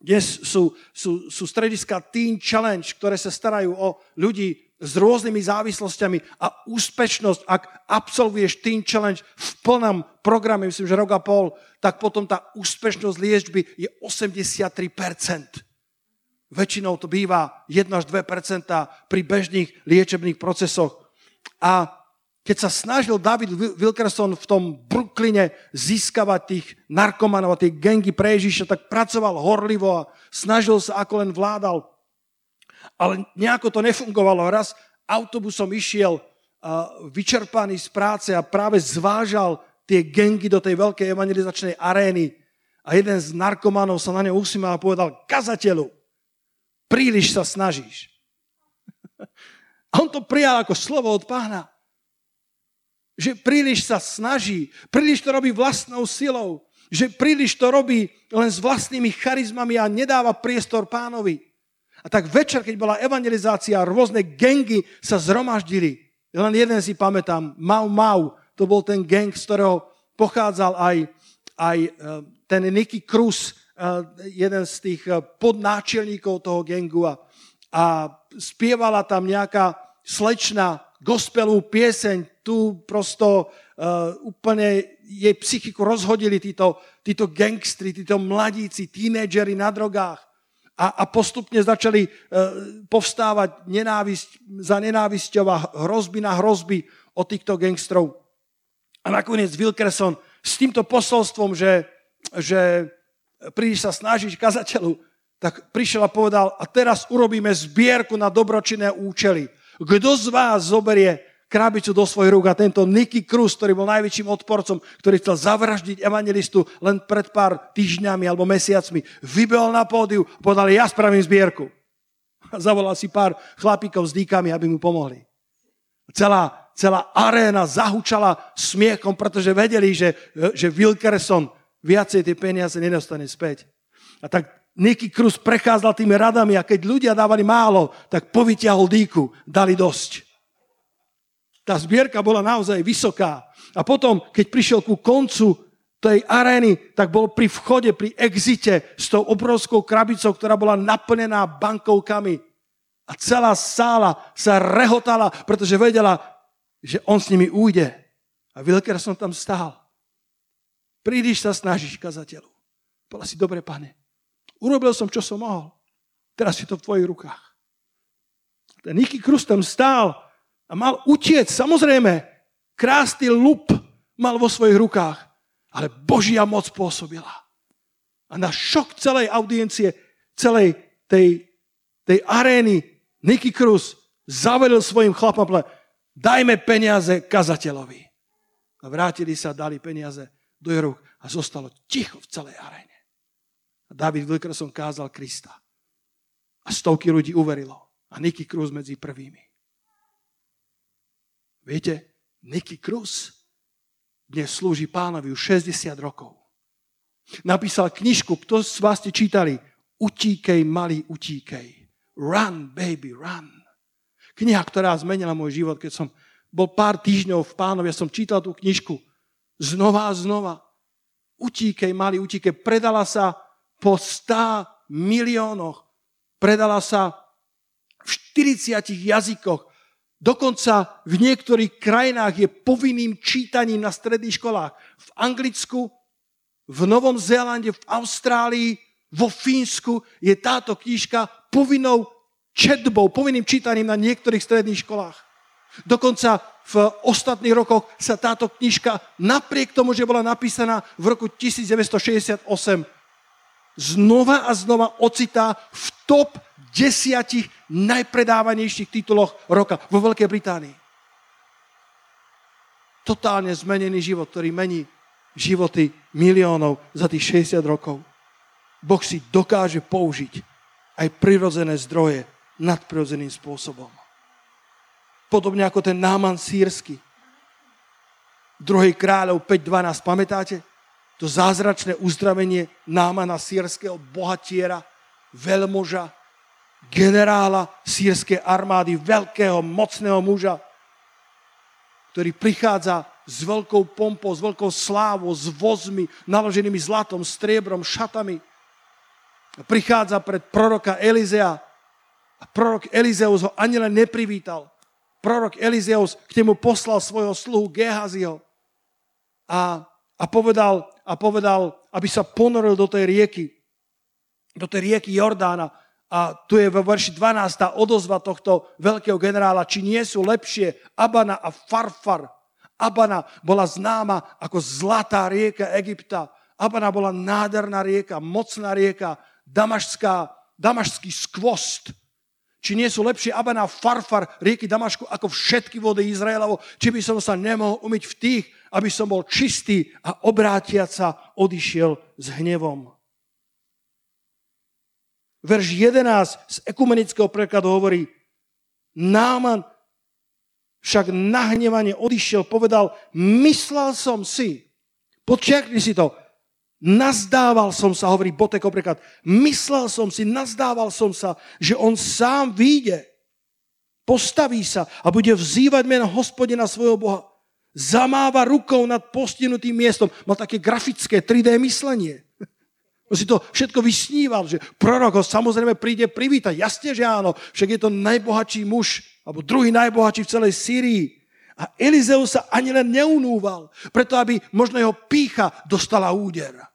Dnes sú, sú, sú strediska Teen Challenge, ktoré sa starajú o ľudí s rôznymi závislosťami a úspešnosť, ak absolvuješ Teen Challenge v plnom programe, myslím, že rok a pol, tak potom tá úspešnosť liečby je 83%. Väčšinou to býva 1 až 2 pri bežných liečebných procesoch. A keď sa snažil David Wilkerson v tom Brooklyne získavať tých narkomanov a tie gengy pre Ježiša, tak pracoval horlivo a snažil sa, ako len vládal. Ale nejako to nefungovalo. Raz autobusom išiel vyčerpaný z práce a práve zvážal tie gengy do tej veľkej evangelizačnej arény. A jeden z narkomanov sa na ňo usmál a povedal, kazateľu, príliš sa snažíš. A on to prijal ako slovo od pána. Že príliš sa snaží, príliš to robí vlastnou silou, že príliš to robí len s vlastnými charizmami a nedáva priestor pánovi. A tak večer, keď bola evangelizácia, rôzne gengy sa zhromaždili. Len jeden si pamätám, Mau Mau, to bol ten gang, z ktorého pochádzal aj, aj eh, ten Nicky Cruz, jeden z tých eh, podnáčelníkov toho gengu a, a spievala tam nejaká slečna gospelovú pieseň. Tu prosto uh, úplne jej psychiku rozhodili títo, títo gangstri, títo mladíci, tínedžeri na drogách. A, a postupne začali uh, povstávať nenávisť za nenávisťou a hrozby na hrozby od týchto gangstrov. A nakoniec Wilkerson s týmto posolstvom, že, že príliš sa snažíš kazateľu, tak prišiel a povedal, a teraz urobíme zbierku na dobročinné účely. Kto z vás zoberie krabicu do svojich rúk a tento Nicky Cruz, ktorý bol najväčším odporcom, ktorý chcel zavraždiť evangelistu len pred pár týždňami alebo mesiacmi, vybehol na pódiu povedal, ja spravím zbierku. A zavolal si pár chlapíkov s dýkami, aby mu pomohli. Celá, celá aréna zahučala smiechom, pretože vedeli, že, že Wilkerson viacej tie peniaze nedostane späť. A tak Niky Cruz prechádzal tými radami a keď ľudia dávali málo, tak povytiahol dýku, dali dosť. Tá zbierka bola naozaj vysoká. A potom, keď prišiel ku koncu tej arény, tak bol pri vchode, pri exite s tou obrovskou krabicou, ktorá bola naplnená bankovkami. A celá sála sa rehotala, pretože vedela, že on s nimi újde. A Wilker som tam stál. Príliš sa snažíš, kazateľu. Povedal si, dobre, pane, Urobil som, čo som mohol. Teraz je to v tvojich rukách. Ten Niky Krus tam stál a mal utiec. Samozrejme, krásny lup mal vo svojich rukách, ale Božia moc pôsobila. A na šok celej audiencie, celej tej, tej arény Niky Krus zavedel svojim chlapom, dajme peniaze kazateľovi. A vrátili sa, dali peniaze do jeho rúk a zostalo ticho v celej aréne. A David Wilkerson kázal Krista. A stovky ľudí uverilo. A Nicky Cruz medzi prvými. Viete, Nicky Cruz dnes slúži pánovi už 60 rokov. Napísal knižku, kto z vás ste čítali? Utíkej, malý, utíkej. Run, baby, run. Kniha, ktorá zmenila môj život, keď som bol pár týždňov v pánovi, ja som čítal tú knižku znova a znova. Utíkej, malý, utíkej. Predala sa po 100 miliónoch. Predala sa v 40 jazykoch. Dokonca v niektorých krajinách je povinným čítaním na stredných školách. V Anglicku, v Novom Zélande, v Austrálii, vo Fínsku je táto knižka povinnou četbou, povinným čítaním na niektorých stredných školách. Dokonca v ostatných rokoch sa táto knižka, napriek tomu, že bola napísaná v roku 1968, znova a znova ocitá v top desiatich najpredávanejších tituloch roka vo Veľkej Británii. Totálne zmenený život, ktorý mení životy miliónov za tých 60 rokov. Boh si dokáže použiť aj prirodzené zdroje nadprirodzeným spôsobom. Podobne ako ten náman sírsky. Druhej kráľov 5.12, pamätáte? to zázračné uzdravenie námana sírskeho bohatiera, veľmoža, generála sírskej armády, veľkého, mocného muža, ktorý prichádza s veľkou pompou, s veľkou slávou, s vozmi, naloženými zlatom, striebrom, šatami. Prichádza pred proroka Elizea a prorok Elizeus ho ani len neprivítal. Prorok Elizeus k nemu poslal svojho sluhu Gehaziho a, a povedal, a povedal, aby sa ponoril do tej rieky, do tej rieky Jordána. A tu je vo verši 12. tá odozva tohto veľkého generála, či nie sú lepšie Abana a Farfar. Abana bola známa ako zlatá rieka Egypta. Abana bola nádherná rieka, mocná rieka, damašská, damašský skvost. Či nie sú lepšie Abana Farfar rieky Damašku ako všetky vody Izraelovo? Či by som sa nemohol umyť v tých, aby som bol čistý a obrátiac sa odišiel s hnevom. Verš 11 z ekumenického prekladu hovorí, Náman však nahnevanie odišiel, povedal, myslel som si, podčiakni si to, nazdával som sa, hovorí Boteko preklad, myslel som si, nazdával som sa, že on sám vyjde, postaví sa a bude vzývať meno hospodina svojho Boha zamáva rukou nad postihnutým miestom. Mal také grafické 3D myslenie. On si to všetko vysníval, že prorok ho samozrejme príde privítať. Jasne, že áno, však je to najbohatší muž, alebo druhý najbohatší v celej Syrii. A Elizeus sa ani len neunúval, preto aby možno jeho pícha dostala úder.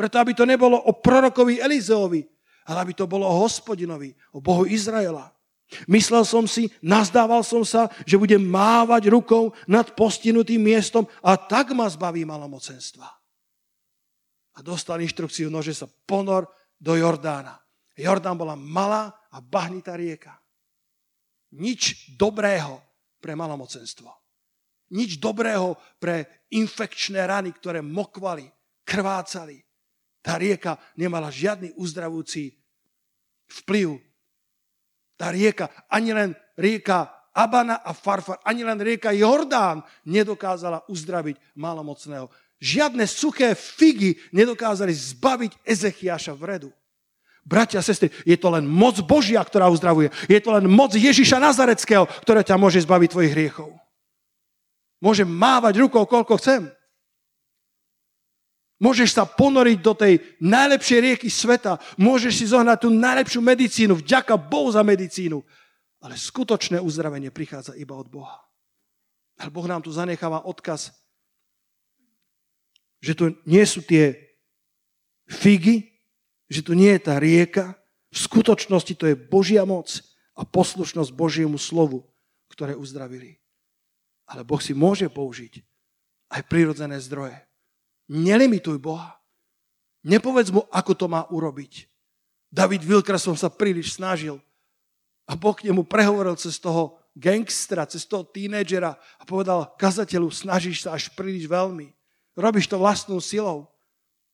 Preto aby to nebolo o prorokovi Elizeovi, ale aby to bolo o hospodinovi, o Bohu Izraela. Myslel som si, nazdával som sa, že budem mávať rukou nad postinutým miestom a tak ma zbaví malomocenstva. A dostal inštrukciu, nože sa ponor do Jordána. Jordán bola malá a bahnitá rieka. Nič dobrého pre malomocenstvo. Nič dobrého pre infekčné rany, ktoré mokvali, krvácali. Tá rieka nemala žiadny uzdravujúci vplyv tá rieka, ani len rieka Abana a Farfar, ani len rieka Jordán nedokázala uzdraviť malomocného. Žiadne suché figy nedokázali zbaviť Ezechiaša vredu. Bratia a sestry, je to len moc Božia, ktorá uzdravuje. Je to len moc Ježiša Nazareckého, ktorá ťa môže zbaviť tvojich hriechov. Môžem mávať rukou, koľko chcem. Môžeš sa ponoriť do tej najlepšej rieky sveta. Môžeš si zohnať tú najlepšiu medicínu. Vďaka Bohu za medicínu. Ale skutočné uzdravenie prichádza iba od Boha. Ale Boh nám tu zanecháva odkaz, že to nie sú tie figy, že to nie je tá rieka. V skutočnosti to je Božia moc a poslušnosť Božiemu slovu, ktoré uzdravili. Ale Boh si môže použiť aj prirodzené zdroje. Nelimituj Boha. Nepovedz mu, ako to má urobiť. David Wilkerson sa príliš snažil a Boh k nemu prehovoril cez toho gangstra, cez toho tínedžera a povedal kazateľu, snažíš sa až príliš veľmi. Robíš to vlastnou silou.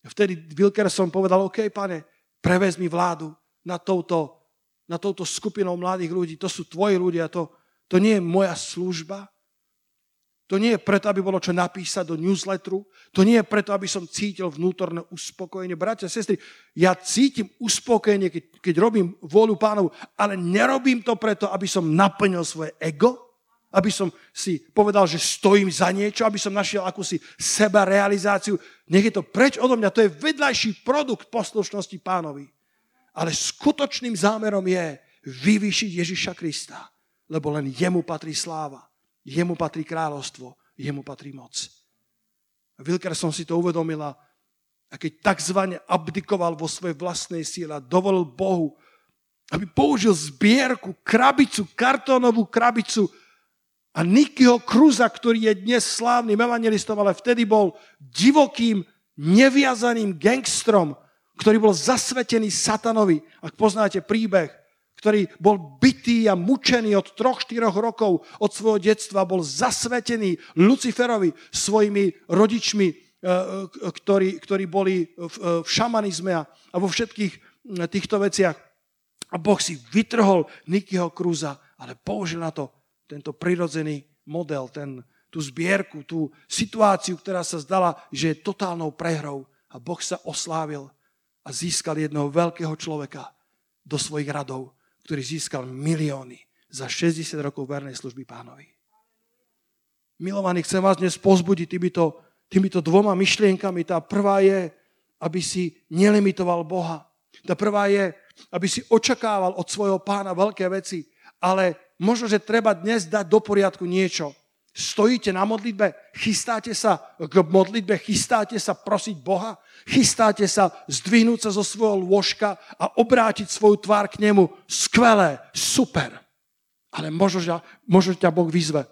Vtedy Wilkerson povedal, OK, pane, prevez mi vládu na touto, na touto skupinou mladých ľudí. To sú tvoji ľudia, to, to nie je moja služba, to nie je preto, aby bolo čo napísať do newsletteru. To nie je preto, aby som cítil vnútorné uspokojenie. Bratia, sestry, ja cítim uspokojenie, keď, keď robím vôľu pánov, ale nerobím to preto, aby som naplnil svoje ego, aby som si povedal, že stojím za niečo, aby som našiel akúsi seba realizáciu. Nech je to preč odo mňa. To je vedľajší produkt poslušnosti pánovi. Ale skutočným zámerom je vyvýšiť Ježiša Krista, lebo len jemu patrí sláva. Jemu patrí kráľovstvo, jemu patrí moc. Wilkerson si to uvedomila a keď takzvané abdikoval vo svojej vlastnej síle a dovolil Bohu, aby použil zbierku, krabicu, kartónovú krabicu a Nikyho Kruza, ktorý je dnes slávnym evangelistom, ale vtedy bol divokým, neviazaným gangstrom, ktorý bol zasvetený satanovi. Ak poznáte príbeh, ktorý bol bytý a mučený od troch, štyroch rokov od svojho detstva, bol zasvetený Luciferovi svojimi rodičmi, e, e, ktorí, ktorí boli v, e, šamanizme a vo všetkých týchto veciach. A Boh si vytrhol Nikyho Kruza, ale použil na to tento prirodzený model, ten, tú zbierku, tú situáciu, ktorá sa zdala, že je totálnou prehrou. A Boh sa oslávil a získal jedného veľkého človeka do svojich radov ktorý získal milióny za 60 rokov vernej služby pánovi. Milovaní, chcem vás dnes pozbudiť týmito, týmito dvoma myšlienkami. Tá prvá je, aby si nelimitoval Boha. Tá prvá je, aby si očakával od svojho pána veľké veci. Ale možno, že treba dnes dať do poriadku niečo. Stojíte na modlitbe, chystáte sa k modlitbe, chystáte sa prosiť Boha, chystáte sa zdvihnúť sa zo svojho lôžka a obrátiť svoju tvár k nemu. Skvelé, super. Ale možno, možno ťa Boh vyzve,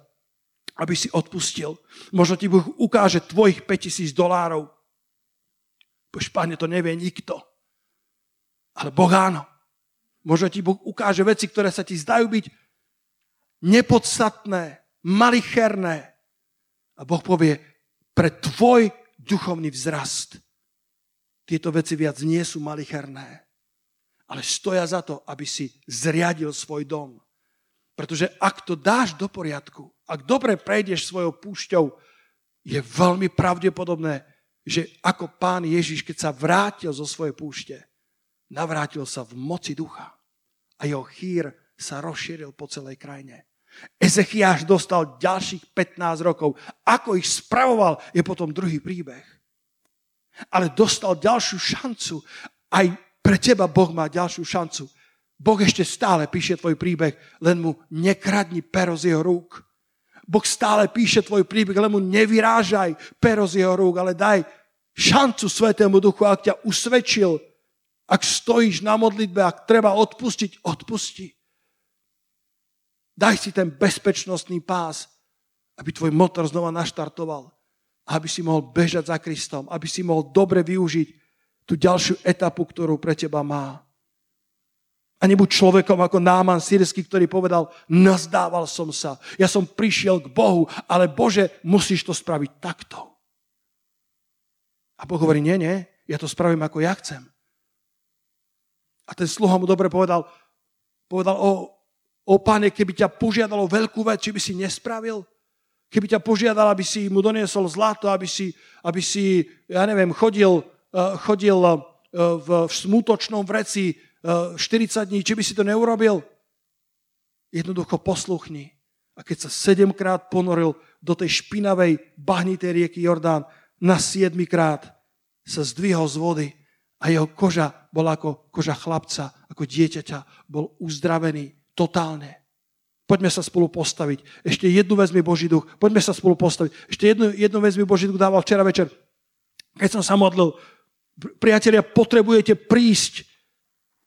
aby si odpustil. Možno ti Boh ukáže tvojich 5000 dolárov. Bož, páne, to nevie nikto. Ale Boh áno. Možno ti Boh ukáže veci, ktoré sa ti zdajú byť nepodstatné, malicherné. A Boh povie, pre tvoj duchovný vzrast tieto veci viac nie sú malicherné, ale stoja za to, aby si zriadil svoj dom. Pretože ak to dáš do poriadku, ak dobre prejdeš svojou púšťou, je veľmi pravdepodobné, že ako pán Ježiš, keď sa vrátil zo svojej púšte, navrátil sa v moci ducha a jeho chýr sa rozšíril po celej krajine. Ezechiáš dostal ďalších 15 rokov. Ako ich spravoval, je potom druhý príbeh. Ale dostal ďalšiu šancu. Aj pre teba Boh má ďalšiu šancu. Boh ešte stále píše tvoj príbeh, len mu nekradni pero z jeho rúk. Boh stále píše tvoj príbeh, len mu nevyrážaj pero z jeho rúk, ale daj šancu Svetému Duchu, ak ťa usvedčil, ak stojíš na modlitbe, ak treba odpustiť, odpusti. Daj si ten bezpečnostný pás, aby tvoj motor znova naštartoval. Aby si mohol bežať za Kristom, aby si mohol dobre využiť tú ďalšiu etapu, ktorú pre teba má. A nebuď človekom ako Náman sírsky, ktorý povedal, nazdával som sa, ja som prišiel k Bohu, ale Bože, musíš to spraviť takto. A Boh hovorí, nie, nie, ja to spravím ako ja chcem. A ten sluha mu dobre povedal, povedal, o, O pane, keby ťa požiadalo veľkú vec, či by si nespravil? Keby ťa požiadal, aby si mu doniesol zlato, aby si, aby si ja neviem, chodil, eh, chodil eh, v, v smutočnom vreci 40 dní, či by si to neurobil? Jednoducho posluchni. A keď sa sedemkrát ponoril do tej špinavej, bahnitej rieky Jordán, na siedmikrát sa zdvihol z vody a jeho koža bola ako koža chlapca, ako dieťaťa, bol uzdravený totálne. Poďme sa spolu postaviť. Ešte jednu vezmi Boží duch. Poďme sa spolu postaviť. Ešte jednu, jednu vezmi Boží duch dával včera večer. Keď som sa modlil, priatelia, potrebujete prísť.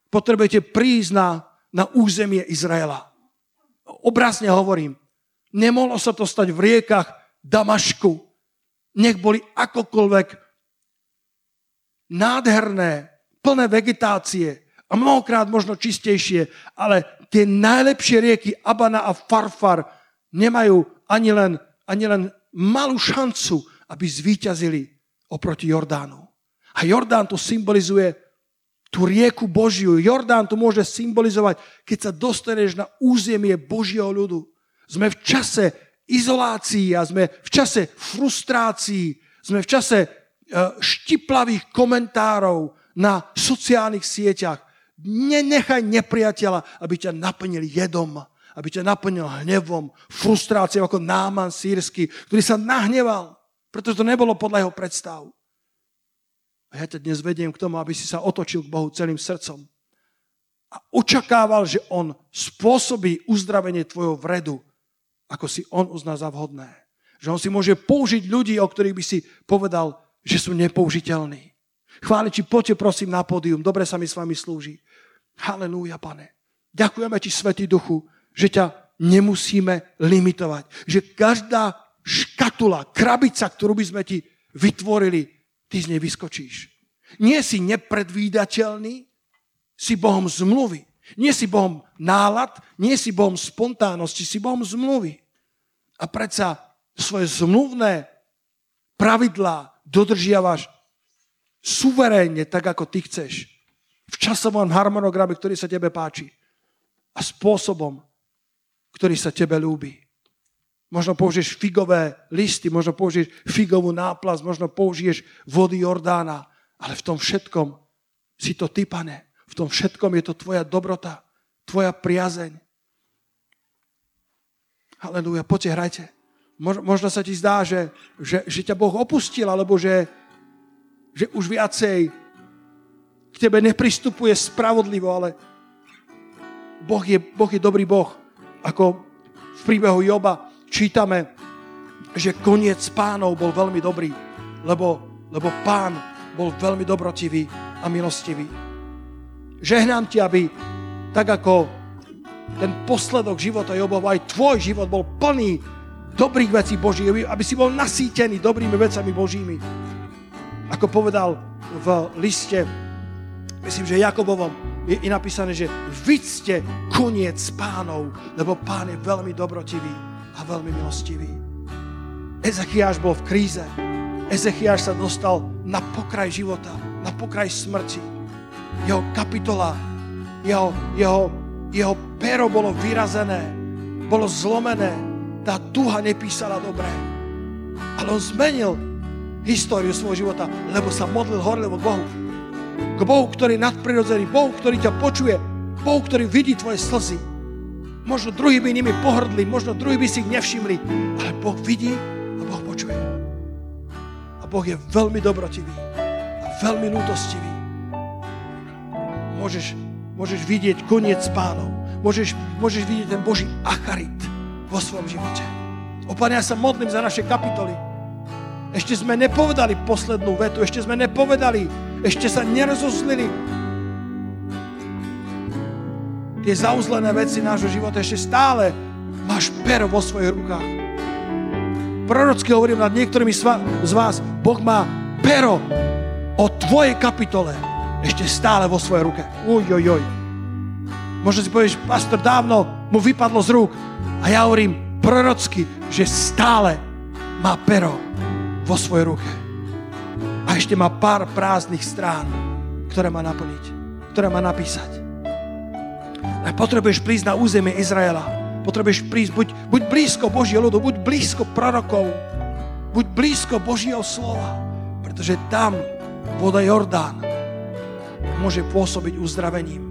Potrebujete prísť na, na územie Izraela. Obrazne hovorím. Nemohlo sa to stať v riekach Damašku. Nech boli akokoľvek nádherné, plné vegetácie a mnohokrát možno čistejšie, ale tie najlepšie rieky Abana a Farfar nemajú ani len, ani len malú šancu, aby zvíťazili oproti Jordánu. A Jordán to symbolizuje tú rieku Božiu. Jordán to môže symbolizovať, keď sa dostaneš na územie Božieho ľudu. Sme v čase izolácií a sme v čase frustrácií, sme v čase e, štiplavých komentárov na sociálnych sieťach. Nenechaj nepriateľa, aby ťa naplnil jedom, aby ťa naplnil hnevom, frustráciou ako Náman sírsky, ktorý sa nahneval, pretože to nebolo podľa jeho predstav. A ja ťa dnes vediem k tomu, aby si sa otočil k Bohu celým srdcom a očakával, že On spôsobí uzdravenie tvojho vredu, ako si On uzná za vhodné. Že On si môže použiť ľudí, o ktorých by si povedal, že sú nepoužiteľní. Chváliči, poďte prosím na pódium, dobre sa mi s vami slúži. Halelúja, pane. Ďakujeme ti, Svetý Duchu, že ťa nemusíme limitovať. Že každá škatula, krabica, ktorú by sme ti vytvorili, ty z nej vyskočíš. Nie si nepredvídateľný, si Bohom zmluvy. Nie si Bohom nálad, nie si Bohom spontánnosti, si Bohom zmluvy. A predsa svoje zmluvné pravidlá dodržiavaš suverénne, tak ako ty chceš v časovom harmonograme, ktorý sa tebe páči a spôsobom, ktorý sa tebe ľúbi. Možno použiješ figové listy, možno použiješ figovú náplast, možno použiješ vody Jordána, ale v tom všetkom si to ty, pane. V tom všetkom je to tvoja dobrota, tvoja priazeň. Halelúja, poďte, hrajte. Možno sa ti zdá, že, že, že ťa Boh opustil, alebo že, že už viacej k tebe nepristupuje spravodlivo, ale Boh je, boh je dobrý Boh. Ako v príbehu Joba čítame, že koniec pánov bol veľmi dobrý, lebo, lebo pán bol veľmi dobrotivý a milostivý. Žehnám ti, aby tak ako ten posledok života Jobov, aj tvoj život bol plný dobrých vecí Božích, aby si bol nasýtený dobrými vecami Božími. Ako povedal v liste myslím, že Jakobovom je, je napísané, že vy ste koniec pánov, lebo pán je veľmi dobrotivý a veľmi milostivý. Ezechiáš bol v kríze. Ezechiáš sa dostal na pokraj života, na pokraj smrti. Jeho kapitola, jeho, jeho, jeho pero bolo vyrazené, bolo zlomené. Tá duha nepísala dobre. Ale on zmenil históriu svojho života, lebo sa modlil horlivo Bohu k Bohu, ktorý je nadprirodzený, Bohu, ktorý ťa počuje, Bohu, ktorý vidí tvoje slzy. Možno druhý by nimi pohrdli, možno druhý by si ich nevšimli, ale Boh vidí a Boh počuje. A Boh je veľmi dobrotivý a veľmi lútostivý. Môžeš, môžeš vidieť koniec pánov. Môžeš, môžeš vidieť ten Boží acharit vo svojom živote. O Pane, ja sa modlím za naše kapitoly. Ešte sme nepovedali poslednú vetu, ešte sme nepovedali ešte sa nerozozlili. Tie zauzlené veci nášho života ešte stále máš pero vo svojich rukách. Prorocky hovorím nad niektorými z vás, Boh má pero o tvojej kapitole ešte stále vo svojej ruke. Uj, uj, uj. Možno si povieš, pastor, dávno mu vypadlo z rúk. A ja hovorím prorocky, že stále má pero vo svojej ruke a ešte má pár prázdnych strán, ktoré má naplniť, ktoré má napísať. A potrebuješ prísť na územie Izraela. Potrebuješ prísť, buď, buď blízko Božieho ľudu, buď blízko prorokov, buď blízko Božieho slova, pretože tam voda Jordán môže pôsobiť uzdravením.